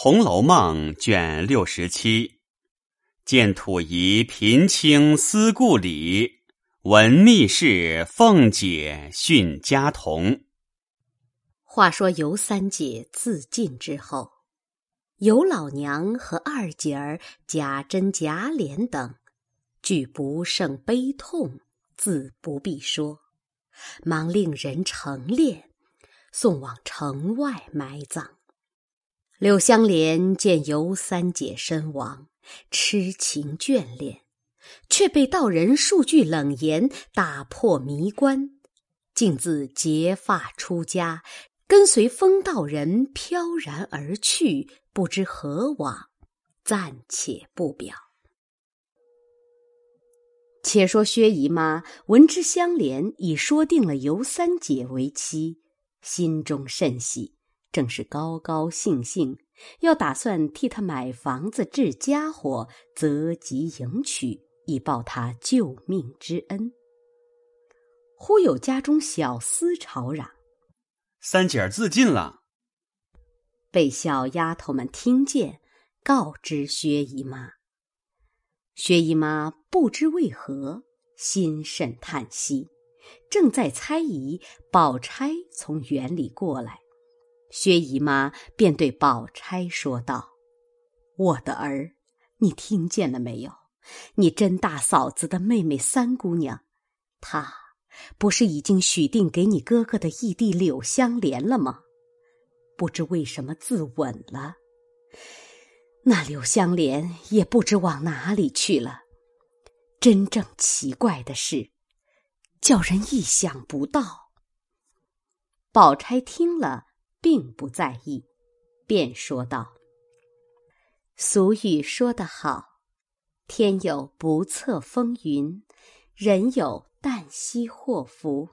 红楼梦》卷六十七，见土仪贫清思故里，闻密室凤姐训家童。话说尤三姐自尽之后，尤老娘和二姐儿贾珍、贾琏等，俱不胜悲痛，自不必说，忙令人成殓，送往城外埋葬。柳湘莲见尤三姐身亡，痴情眷恋，却被道人数句冷言打破迷关，竟自结发出家，跟随风道人飘然而去，不知何往，暂且不表。且说薛姨妈闻知香莲已说定了尤三姐为妻，心中甚喜。正是高高兴兴，要打算替他买房子置家伙，择吉迎娶，以报他救命之恩。忽有家中小厮吵嚷：“三姐儿自尽了。”被小丫头们听见，告知薛姨妈。薛姨妈不知为何，心甚叹息，正在猜疑，宝钗从园里过来。薛姨妈便对宝钗说道：“我的儿，你听见了没有？你甄大嫂子的妹妹三姑娘，她不是已经许定给你哥哥的义弟柳香莲了吗？不知为什么自刎了。那柳香莲也不知往哪里去了。真正奇怪的是，叫人意想不到。”宝钗听了。并不在意，便说道：“俗语说得好，天有不测风云，人有旦夕祸福。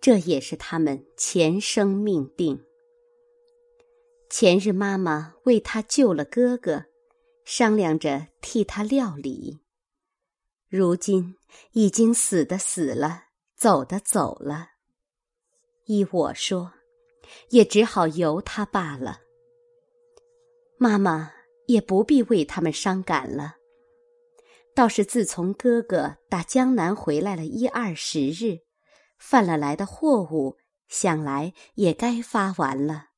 这也是他们前生命定。前日妈妈为他救了哥哥，商量着替他料理。如今已经死的死了，走的走了。依我说。”也只好由他罢了。妈妈也不必为他们伤感了。倒是自从哥哥打江南回来了一二十日，贩了来的货物，想来也该发完了。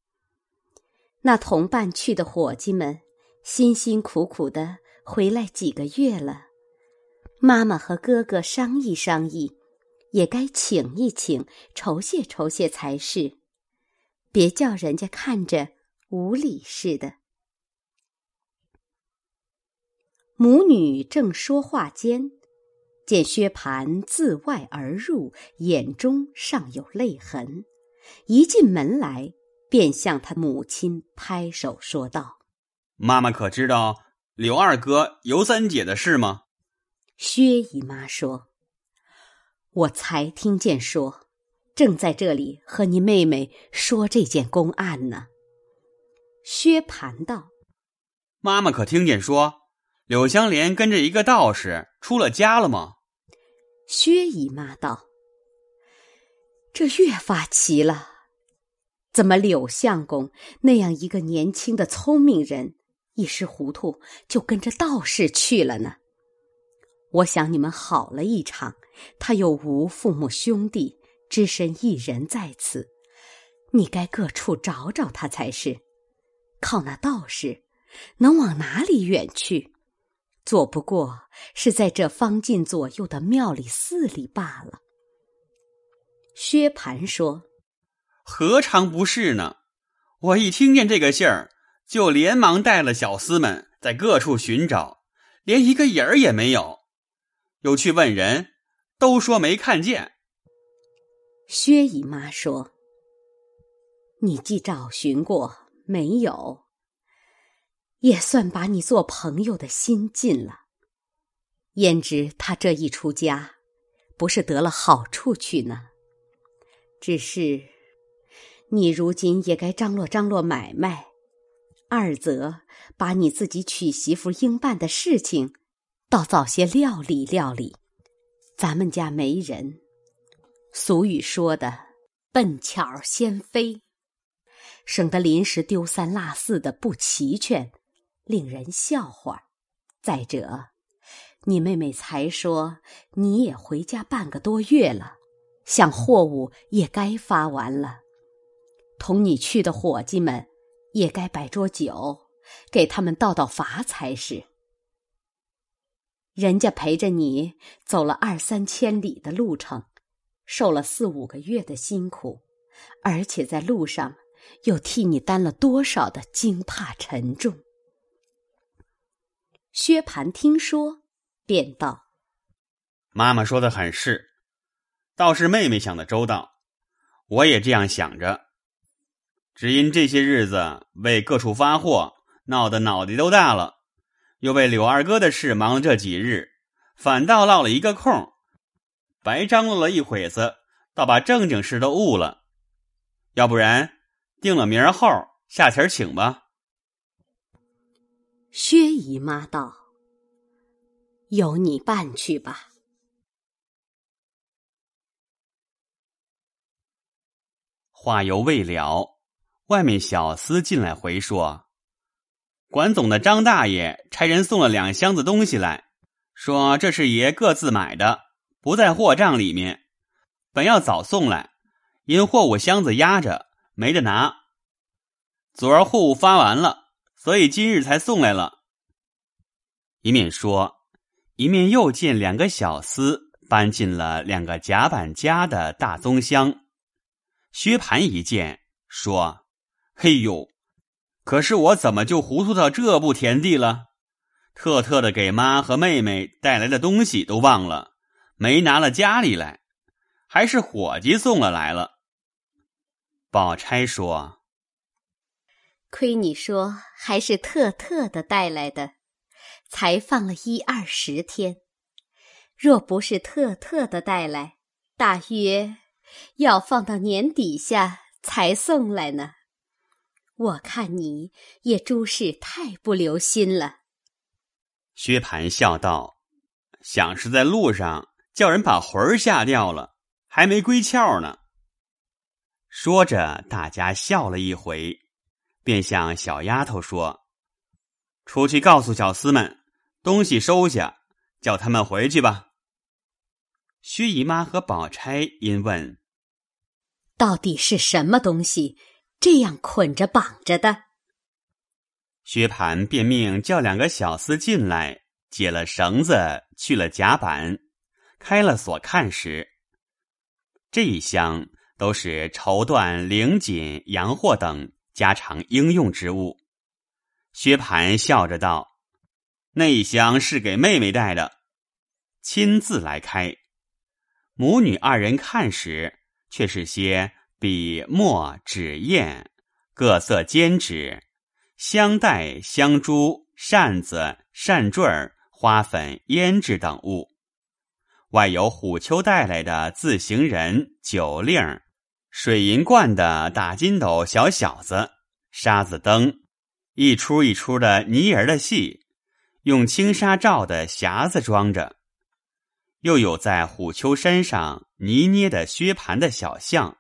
那同伴去的伙计们，辛辛苦苦的回来几个月了，妈妈和哥哥商议商议，也该请一请，酬谢酬谢才是。别叫人家看着无礼似的。母女正说话间，见薛蟠自外而入，眼中尚有泪痕。一进门来，便向他母亲拍手说道：“妈妈可知道刘二哥、尤三姐的事吗？”薛姨妈说：“我才听见说。”正在这里和你妹妹说这件公案呢。薛蟠道：“妈妈可听见说，柳香莲跟着一个道士出了家了吗？”薛姨妈道：“这越发奇了，怎么柳相公那样一个年轻的聪明人，一时糊涂就跟着道士去了呢？我想你们好了一场，他又无父母兄弟。”只身一人在此，你该各处找找他才是。靠那道士，能往哪里远去？做不过是在这方近左右的庙里寺里罢了。薛蟠说：“何尝不是呢？我一听见这个信儿，就连忙带了小厮们在各处寻找，连一个影儿也没有。又去问人，都说没看见。”薛姨妈说：“你既找寻过没有，也算把你做朋友的心尽了。焉知他这一出家，不是得了好处去呢？只是你如今也该张罗张罗买卖，二则把你自己娶媳妇应办的事情，倒早些料理料理。咱们家没人。”俗语说的“笨巧先飞”，省得临时丢三落四的不齐全，令人笑话。再者，你妹妹才说你也回家半个多月了，想货物也该发完了，同你去的伙计们也该摆桌酒，给他们道道罚才是。人家陪着你走了二三千里的路程，受了四五个月的辛苦，而且在路上又替你担了多少的惊怕沉重。薛蟠听说，便道：“妈妈说的很是，倒是妹妹想的周到，我也这样想着。只因这些日子为各处发货，闹得脑袋都大了。”又为柳二哥的事忙了这几日，反倒落了一个空，白张罗了一会子，倒把正经事都误了。要不然，定了明儿后下钱请吧。薛姨妈道：“由你办去吧。”话犹未了，外面小厮进来回说。管总的张大爷差人送了两箱子东西来，说这是爷各自买的，不在货账里面。本要早送来，因货物箱子压着，没得拿。昨儿货物发完了，所以今日才送来了。一面说，一面又见两个小厮搬进了两个甲板夹的大棕箱。薛蟠一见，说：“嘿呦！”可是我怎么就糊涂到这步田地了？特特的给妈和妹妹带来的东西都忘了，没拿了家里来，还是伙计送了来了。宝钗说：“亏你说还是特特的带来的，才放了一二十天。若不是特特的带来，大约要放到年底下才送来呢。”我看你也诸事太不留心了。薛蟠笑道：“想是在路上叫人把魂儿吓掉了，还没归窍呢。”说着，大家笑了一回，便向小丫头说：“出去告诉小厮们，东西收下，叫他们回去吧。”薛姨妈和宝钗因问：“到底是什么东西？”这样捆着绑着的，薛蟠便命叫两个小厮进来，解了绳子，去了甲板，开了锁，看时，这一箱都是绸缎、绫锦、洋货等家常应用之物。薛蟠笑着道：“那一箱是给妹妹带的，亲自来开。”母女二人看时，却是些。笔墨纸砚，各色笺纸，香袋、香珠、扇子、扇坠儿、花粉、胭脂等物，外有虎丘带来的自行人、酒令、水银罐的打金斗、小小子、沙子灯，一出一出的泥人的戏，用轻纱罩的匣子装着，又有在虎丘山上泥捏的薛蟠的小像。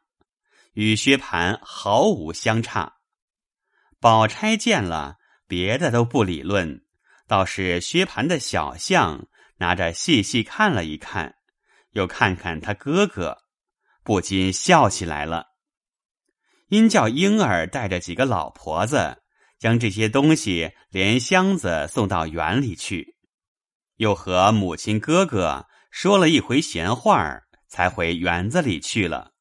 与薛蟠毫无相差。宝钗见了，别的都不理论，倒是薛蟠的小象拿着细细看了一看，又看看他哥哥，不禁笑起来了。因叫婴儿带着几个老婆子，将这些东西连箱子送到园里去，又和母亲哥哥说了一回闲话才回园子里去了。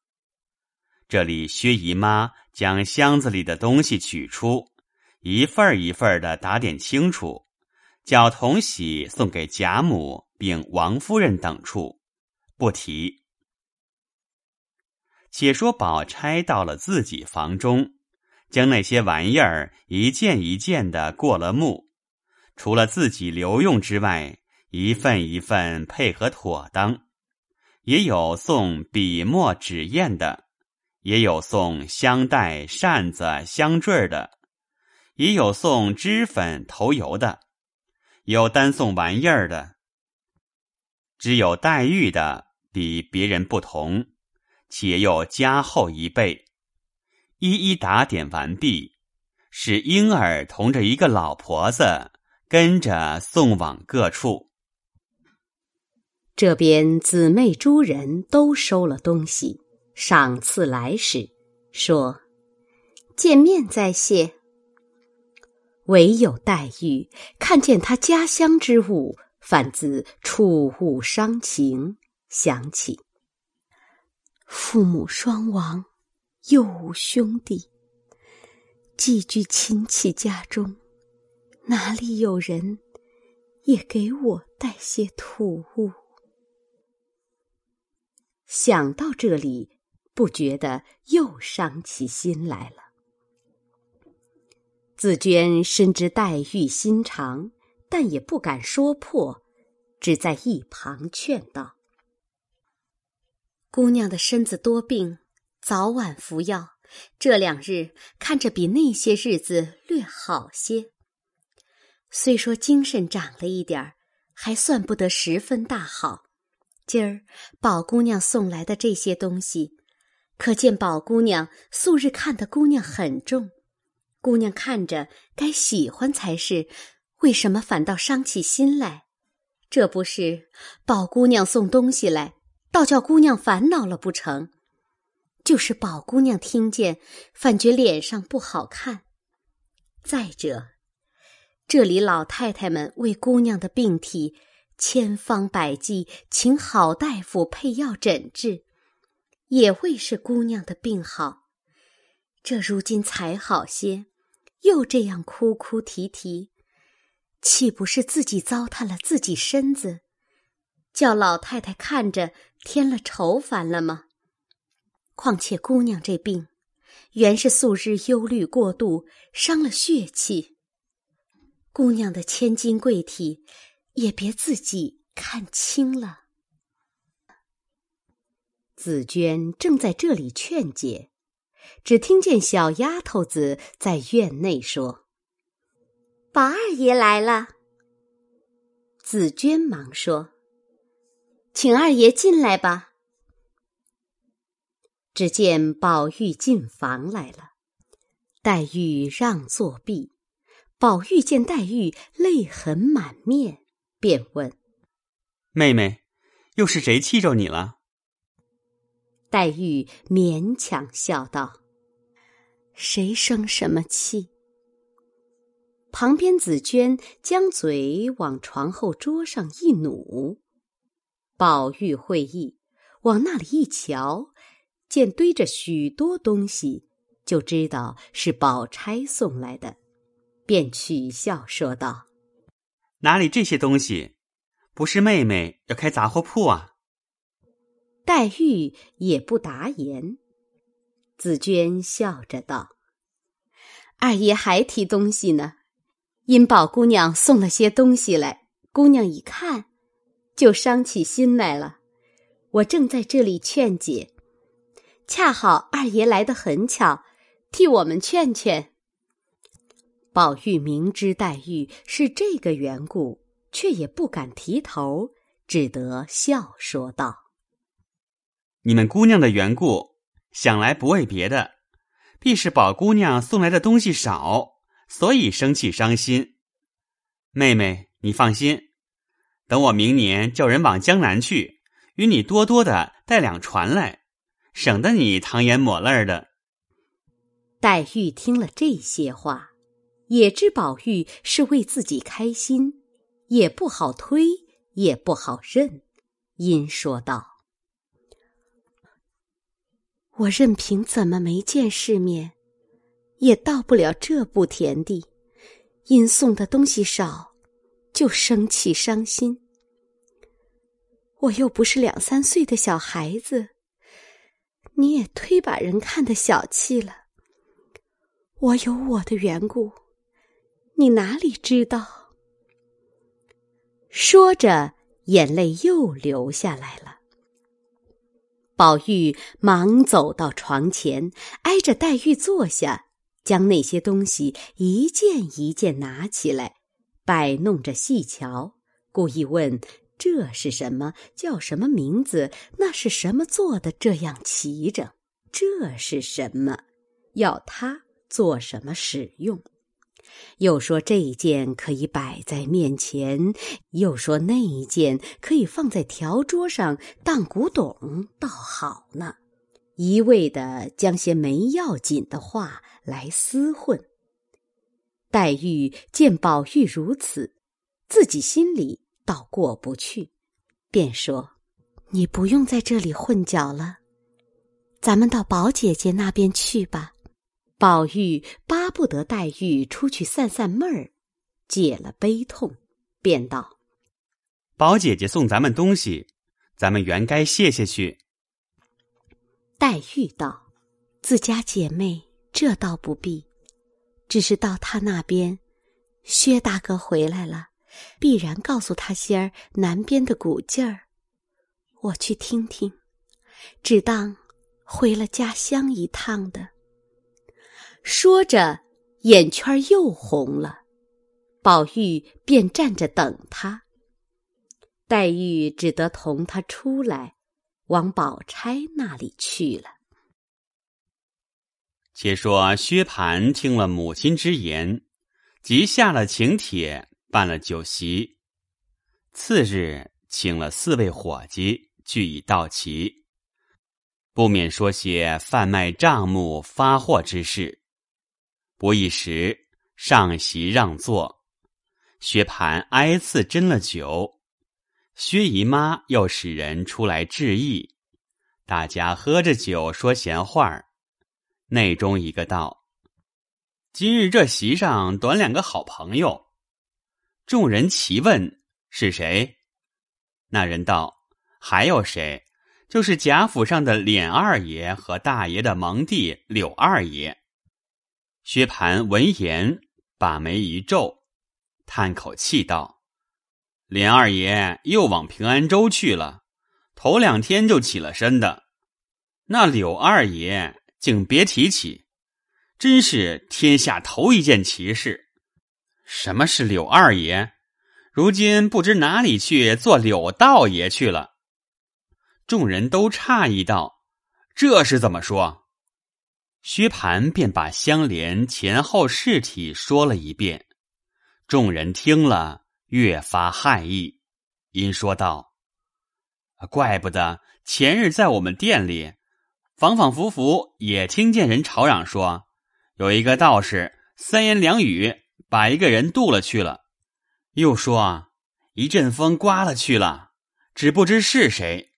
这里，薛姨妈将箱子里的东西取出，一份一份的打点清楚，叫同喜送给贾母并王夫人等处，不提。且说宝钗到了自己房中，将那些玩意儿一件一件的过了目，除了自己留用之外，一份一份配合妥当，也有送笔墨纸砚的。也有送香袋、扇子、香坠的，也有送脂粉、头油的，有单送玩意儿的。只有黛玉的比别人不同，且又加厚一倍，一一打点完毕，使婴儿同着一个老婆子跟着送往各处。这边姊妹诸人都收了东西，赏赐来使，说：“见面再谢。”唯有黛玉看见他家乡之物，反自触物伤情，想起父母双亡，又无兄弟，寄居亲戚家中，哪里有人也给我带些土物？想到这里，不觉得又伤起心来了。紫娟深知黛玉心肠，但也不敢说破，只在一旁劝道：“姑娘的身子多病，早晚服药，这两日看着比那些日子略好些。虽说精神长了一点儿，还算不得十分大好。今儿宝姑娘送来的这些东西，可见宝姑娘素日看的姑娘很重。”姑娘看着该喜欢才是，为什么反倒伤起心来？这不是宝姑娘送东西来，倒叫姑娘烦恼了不成？就是宝姑娘听见，反觉脸上不好看。再者，这里老太太们为姑娘的病体千方百计，请好大夫配药诊治，也为是姑娘的病好。这如今才好些。又这样哭哭啼啼，岂不是自己糟蹋了自己身子，叫老太太看着添了愁烦了吗？况且姑娘这病，原是素日忧虑过度，伤了血气。姑娘的千金贵体，也别自己看轻了。紫娟正在这里劝解。只听见小丫头子在院内说：“宝二爷来了。”紫娟忙说：“请二爷进来吧。”只见宝玉进房来了，黛玉让座毕。宝玉见黛玉泪痕满面，便问：“妹妹，又是谁气着你了？”黛玉勉强笑道：“谁生什么气？”旁边紫娟将嘴往床后桌上一努，宝玉会意，往那里一瞧，见堆着许多东西，就知道是宝钗送来的，便取笑说道：“哪里这些东西？不是妹妹要开杂货铺啊？”黛玉也不答言，紫娟笑着道：“二爷还提东西呢，因宝姑娘送了些东西来，姑娘一看，就伤起心来了。我正在这里劝解，恰好二爷来的很巧，替我们劝劝。”宝玉明知黛玉是这个缘故，却也不敢提头，只得笑说道。你们姑娘的缘故，想来不为别的，必是宝姑娘送来的东西少，所以生气伤心。妹妹，你放心，等我明年叫人往江南去，与你多多的带两船来，省得你淌眼抹泪的。黛玉听了这些话，也知宝玉是为自己开心，也不好推，也不好认，因说道。我任凭怎么没见世面，也到不了这步田地。因送的东西少，就生气伤心。我又不是两三岁的小孩子，你也忒把人看得小气了。我有我的缘故，你哪里知道？说着，眼泪又流下来了。宝玉忙走到床前，挨着黛玉坐下，将那些东西一件一件拿起来，摆弄着细瞧，故意问：“这是什么？叫什么名字？那是什么做的？这样齐整？这是什么？”要他做什么使用。又说这一件可以摆在面前，又说那一件可以放在条桌上当古董，倒好呢。一味的将些没要紧的话来厮混。黛玉见宝玉如此，自己心里倒过不去，便说：“你不用在这里混搅了，咱们到宝姐姐那边去吧。”宝玉巴不得黛玉出去散散闷儿，解了悲痛，便道：“宝姐姐送咱们东西，咱们原该谢谢去。”黛玉道：“自家姐妹，这倒不必，只是到他那边，薛大哥回来了，必然告诉他些儿南边的古劲儿，我去听听，只当回了家乡一趟的。”说着，眼圈又红了。宝玉便站着等他。黛玉只得同他出来，往宝钗那里去了。且说薛蟠听了母亲之言，即下了请帖，办了酒席。次日，请了四位伙计，俱已到齐，不免说些贩卖账目、发货之事。不一时，上席让座，薛蟠挨次斟了酒，薛姨妈又使人出来致意，大家喝着酒说闲话儿。内中一个道：“今日这席上短两个好朋友。”众人齐问是谁，那人道：“还有谁？就是贾府上的琏二爷和大爷的蒙弟柳二爷。”薛蟠闻言，把眉一皱，叹口气道：“连二爷又往平安州去了，头两天就起了身的。那柳二爷竟别提起，真是天下头一件奇事。什么是柳二爷？如今不知哪里去做柳道爷去了。”众人都诧异道：“这是怎么说？”薛蟠便把香莲前后事体说了一遍，众人听了越发骇意，因说道：“怪不得前日在我们店里，仿仿佛佛也听见人吵嚷说，有一个道士三言两语把一个人渡了去了，又说一阵风刮了去了，只不知是谁。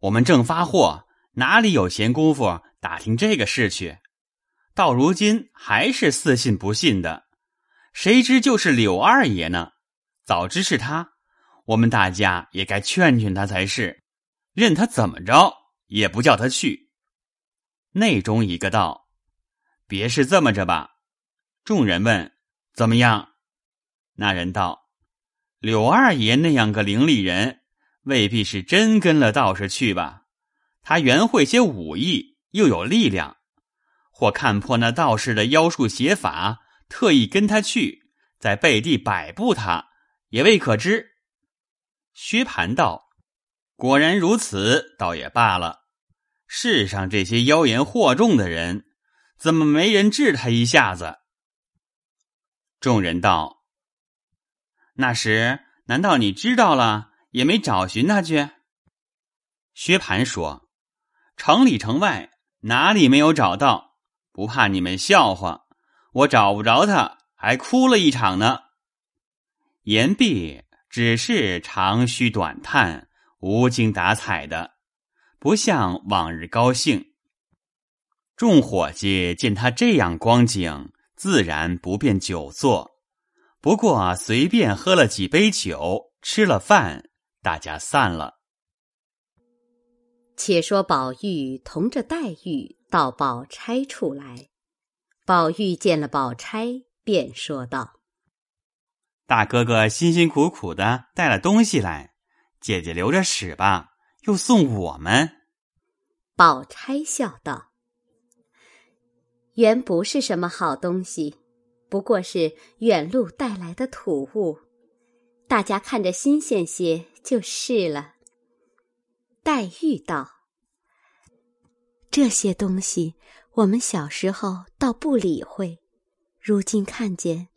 我们正发货，哪里有闲工夫？”打听这个事去，到如今还是似信不信的。谁知就是柳二爷呢？早知是他，我们大家也该劝劝他才是。任他怎么着，也不叫他去。内中一个道：“别是这么着吧？”众人问：“怎么样？”那人道：“柳二爷那样个伶俐人，未必是真跟了道士去吧？他原会些武艺。”又有力量，或看破那道士的妖术邪法，特意跟他去，在背地摆布他，也未可知。薛蟠道：“果然如此，倒也罢了。世上这些妖言惑众的人，怎么没人治他一下子？”众人道：“那时难道你知道了，也没找寻他去？”薛蟠说：“城里城外。”哪里没有找到？不怕你们笑话，我找不着他，还哭了一场呢。言毕，只是长吁短叹，无精打采的，不像往日高兴。众伙计见他这样光景，自然不便久坐，不过随便喝了几杯酒，吃了饭，大家散了。且说宝玉同着黛玉到宝钗处来，宝玉见了宝钗，便说道：“大哥哥辛辛苦苦的带了东西来，姐姐留着使吧，又送我们。”宝钗笑道：“原不是什么好东西，不过是远路带来的土物，大家看着新鲜些就是了。”黛玉道：“这些东西我们小时候倒不理会，如今看见，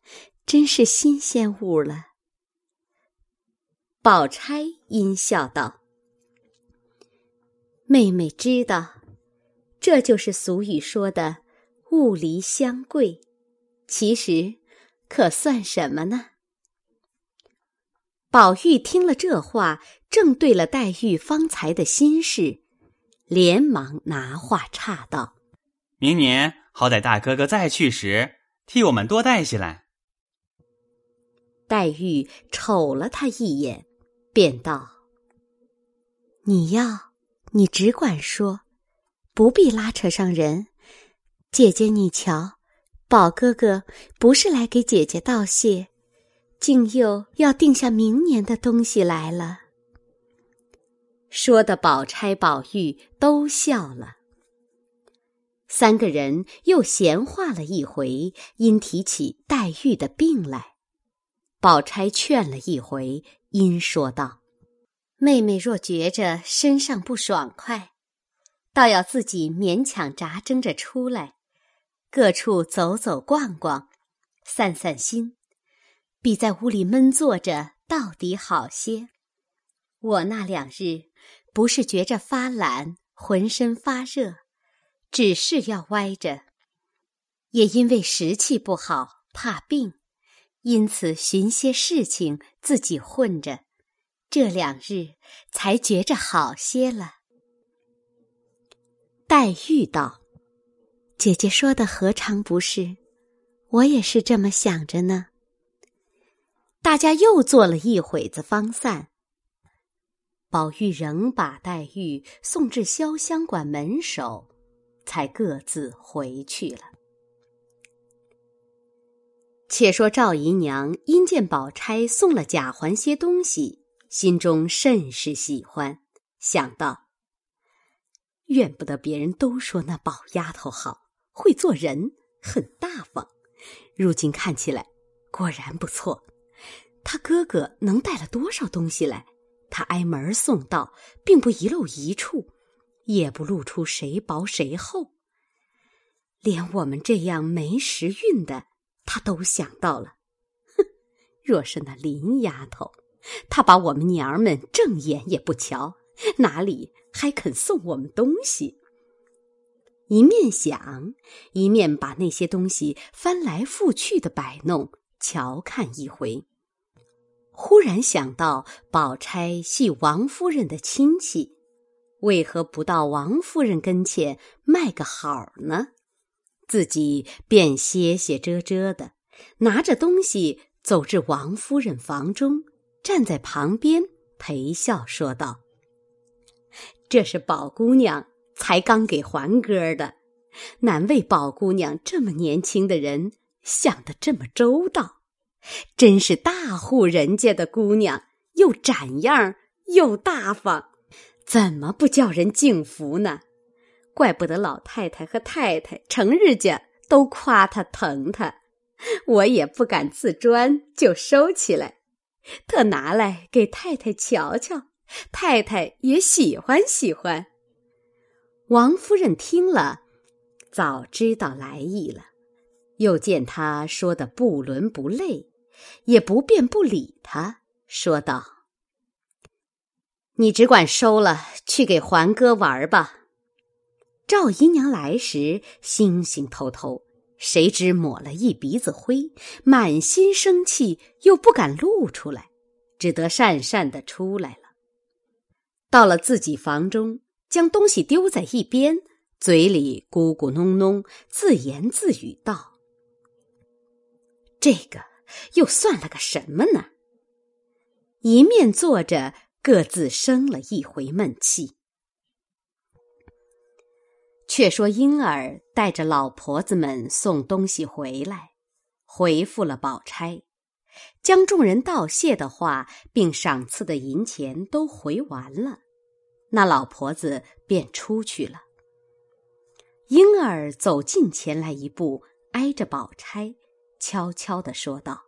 真是新鲜物了。”宝钗阴笑道：“妹妹知道，这就是俗语说的‘物离相贵’，其实可算什么呢？”宝玉听了这话，正对了黛玉方才的心事，连忙拿话岔道：“明年好歹大哥哥再去时，替我们多带些来。”黛玉瞅了他一眼。便道：“你要，你只管说，不必拉扯上人。姐姐，你瞧，宝哥哥不是来给姐姐道谢，竟又要定下明年的东西来了。”说的宝钗、宝玉都笑了。三个人又闲话了一回，因提起黛玉的病来，宝钗劝了一回。因说道：“妹妹若觉着身上不爽快，倒要自己勉强扎挣着出来，各处走走逛逛，散散心，比在屋里闷坐着到底好些。我那两日不是觉着发懒，浑身发热，只是要歪着，也因为时气不好，怕病。”因此寻些事情自己混着，这两日才觉着好些了。黛玉道：“姐姐说的何尝不是？我也是这么想着呢。”大家又坐了一会子，方散。宝玉仍把黛玉送至潇湘馆门首，才各自回去了。且说赵姨娘因见宝钗送了贾环些东西，心中甚是喜欢，想到：怨不得别人都说那宝丫头好，会做人，很大方。如今看起来，果然不错。他哥哥能带了多少东西来，他挨门送到，并不遗漏一处，也不露出谁薄谁厚。连我们这样没时运的。他都想到了，哼！若是那林丫头，她把我们娘儿们正眼也不瞧，哪里还肯送我们东西？一面想，一面把那些东西翻来覆去的摆弄，瞧看一回。忽然想到，宝钗系王夫人的亲戚，为何不到王夫人跟前卖个好呢？自己便歇歇遮遮的，拿着东西走至王夫人房中，站在旁边陪笑说道：“这是宝姑娘才刚给还哥的，难为宝姑娘这么年轻的人想得这么周到，真是大户人家的姑娘，又展样又大方，怎么不叫人敬服呢？”怪不得老太太和太太成日家都夸她疼她，我也不敢自专，就收起来，特拿来给太太瞧瞧，太太也喜欢喜欢。王夫人听了，早知道来意了，又见她说的不伦不类，也不便不理他，说道：“你只管收了，去给环哥玩吧。”赵姨娘来时，星星偷偷，谁知抹了一鼻子灰，满心生气，又不敢露出来，只得讪讪的出来了。到了自己房中，将东西丢在一边，嘴里咕咕哝哝，自言自语道：“这个又算了个什么呢？”一面坐着，各自生了一回闷气。却说婴儿带着老婆子们送东西回来，回复了宝钗，将众人道谢的话，并赏赐的银钱都回完了，那老婆子便出去了。婴儿走近前来一步，挨着宝钗，悄悄的说道：“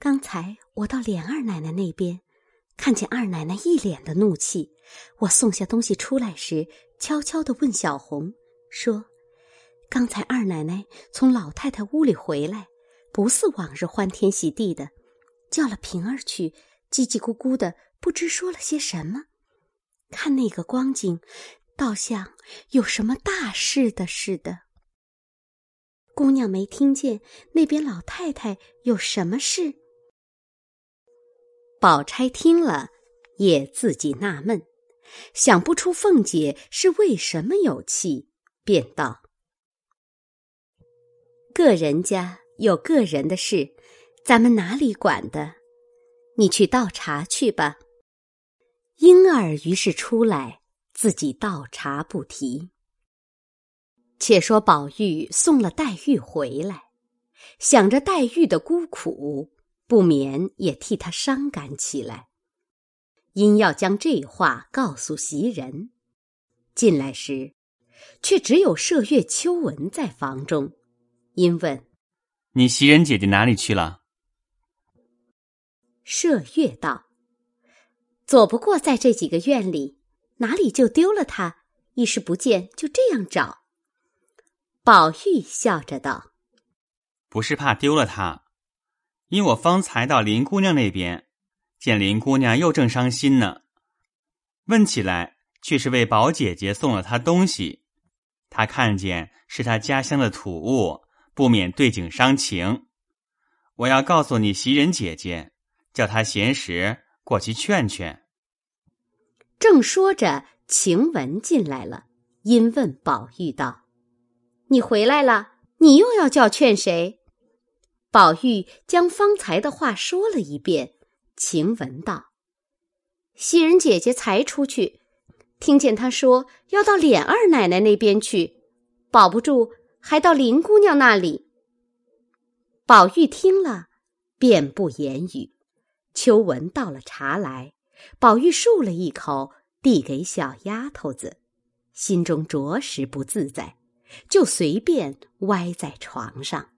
刚才我到琏二奶奶那边。”看见二奶奶一脸的怒气，我送下东西出来时，悄悄地问小红说：“刚才二奶奶从老太太屋里回来，不似往日欢天喜地的，叫了平儿去，叽叽咕咕的，不知说了些什么。看那个光景，倒像有什么大事的似的。姑娘没听见那边老太太有什么事。宝钗听了，也自己纳闷，想不出凤姐是为什么有气，便道。个人家有个人的事，咱们哪里管的？你去倒茶去吧。莺儿于是出来，自己倒茶不提。且说宝玉送了黛玉回来，想着黛玉的孤苦，不免也替她伤感起来，因要将这话告诉袭人。进来时，却只有麝月、秋纹在房中。因问：“你袭人姐姐哪里去了？”麝月道：“左不过在这几个院里，哪里就丢了她？一时不见，就这样找。”宝玉笑着道：“不是怕丢了她，因我方才到林姑娘那边，见林姑娘又正伤心呢。问起来，却是为宝姐姐送了她东西，她看见是她家乡的土物。”不免对景伤情，我要告诉你袭人姐姐，叫她闲时过去劝劝。正说着，晴雯进来了，因问宝玉道：“你回来了，你又要叫劝谁？”宝玉将方才的话说了一遍。晴雯道：“袭人姐姐才出去，听见她说要到琏二奶奶那边去，保不住。”还到林姑娘那里，宝玉听了，便不言语。秋纹倒了茶来，宝玉漱了一口，递给小丫头子，心中着实不自在，就随便歪在床上。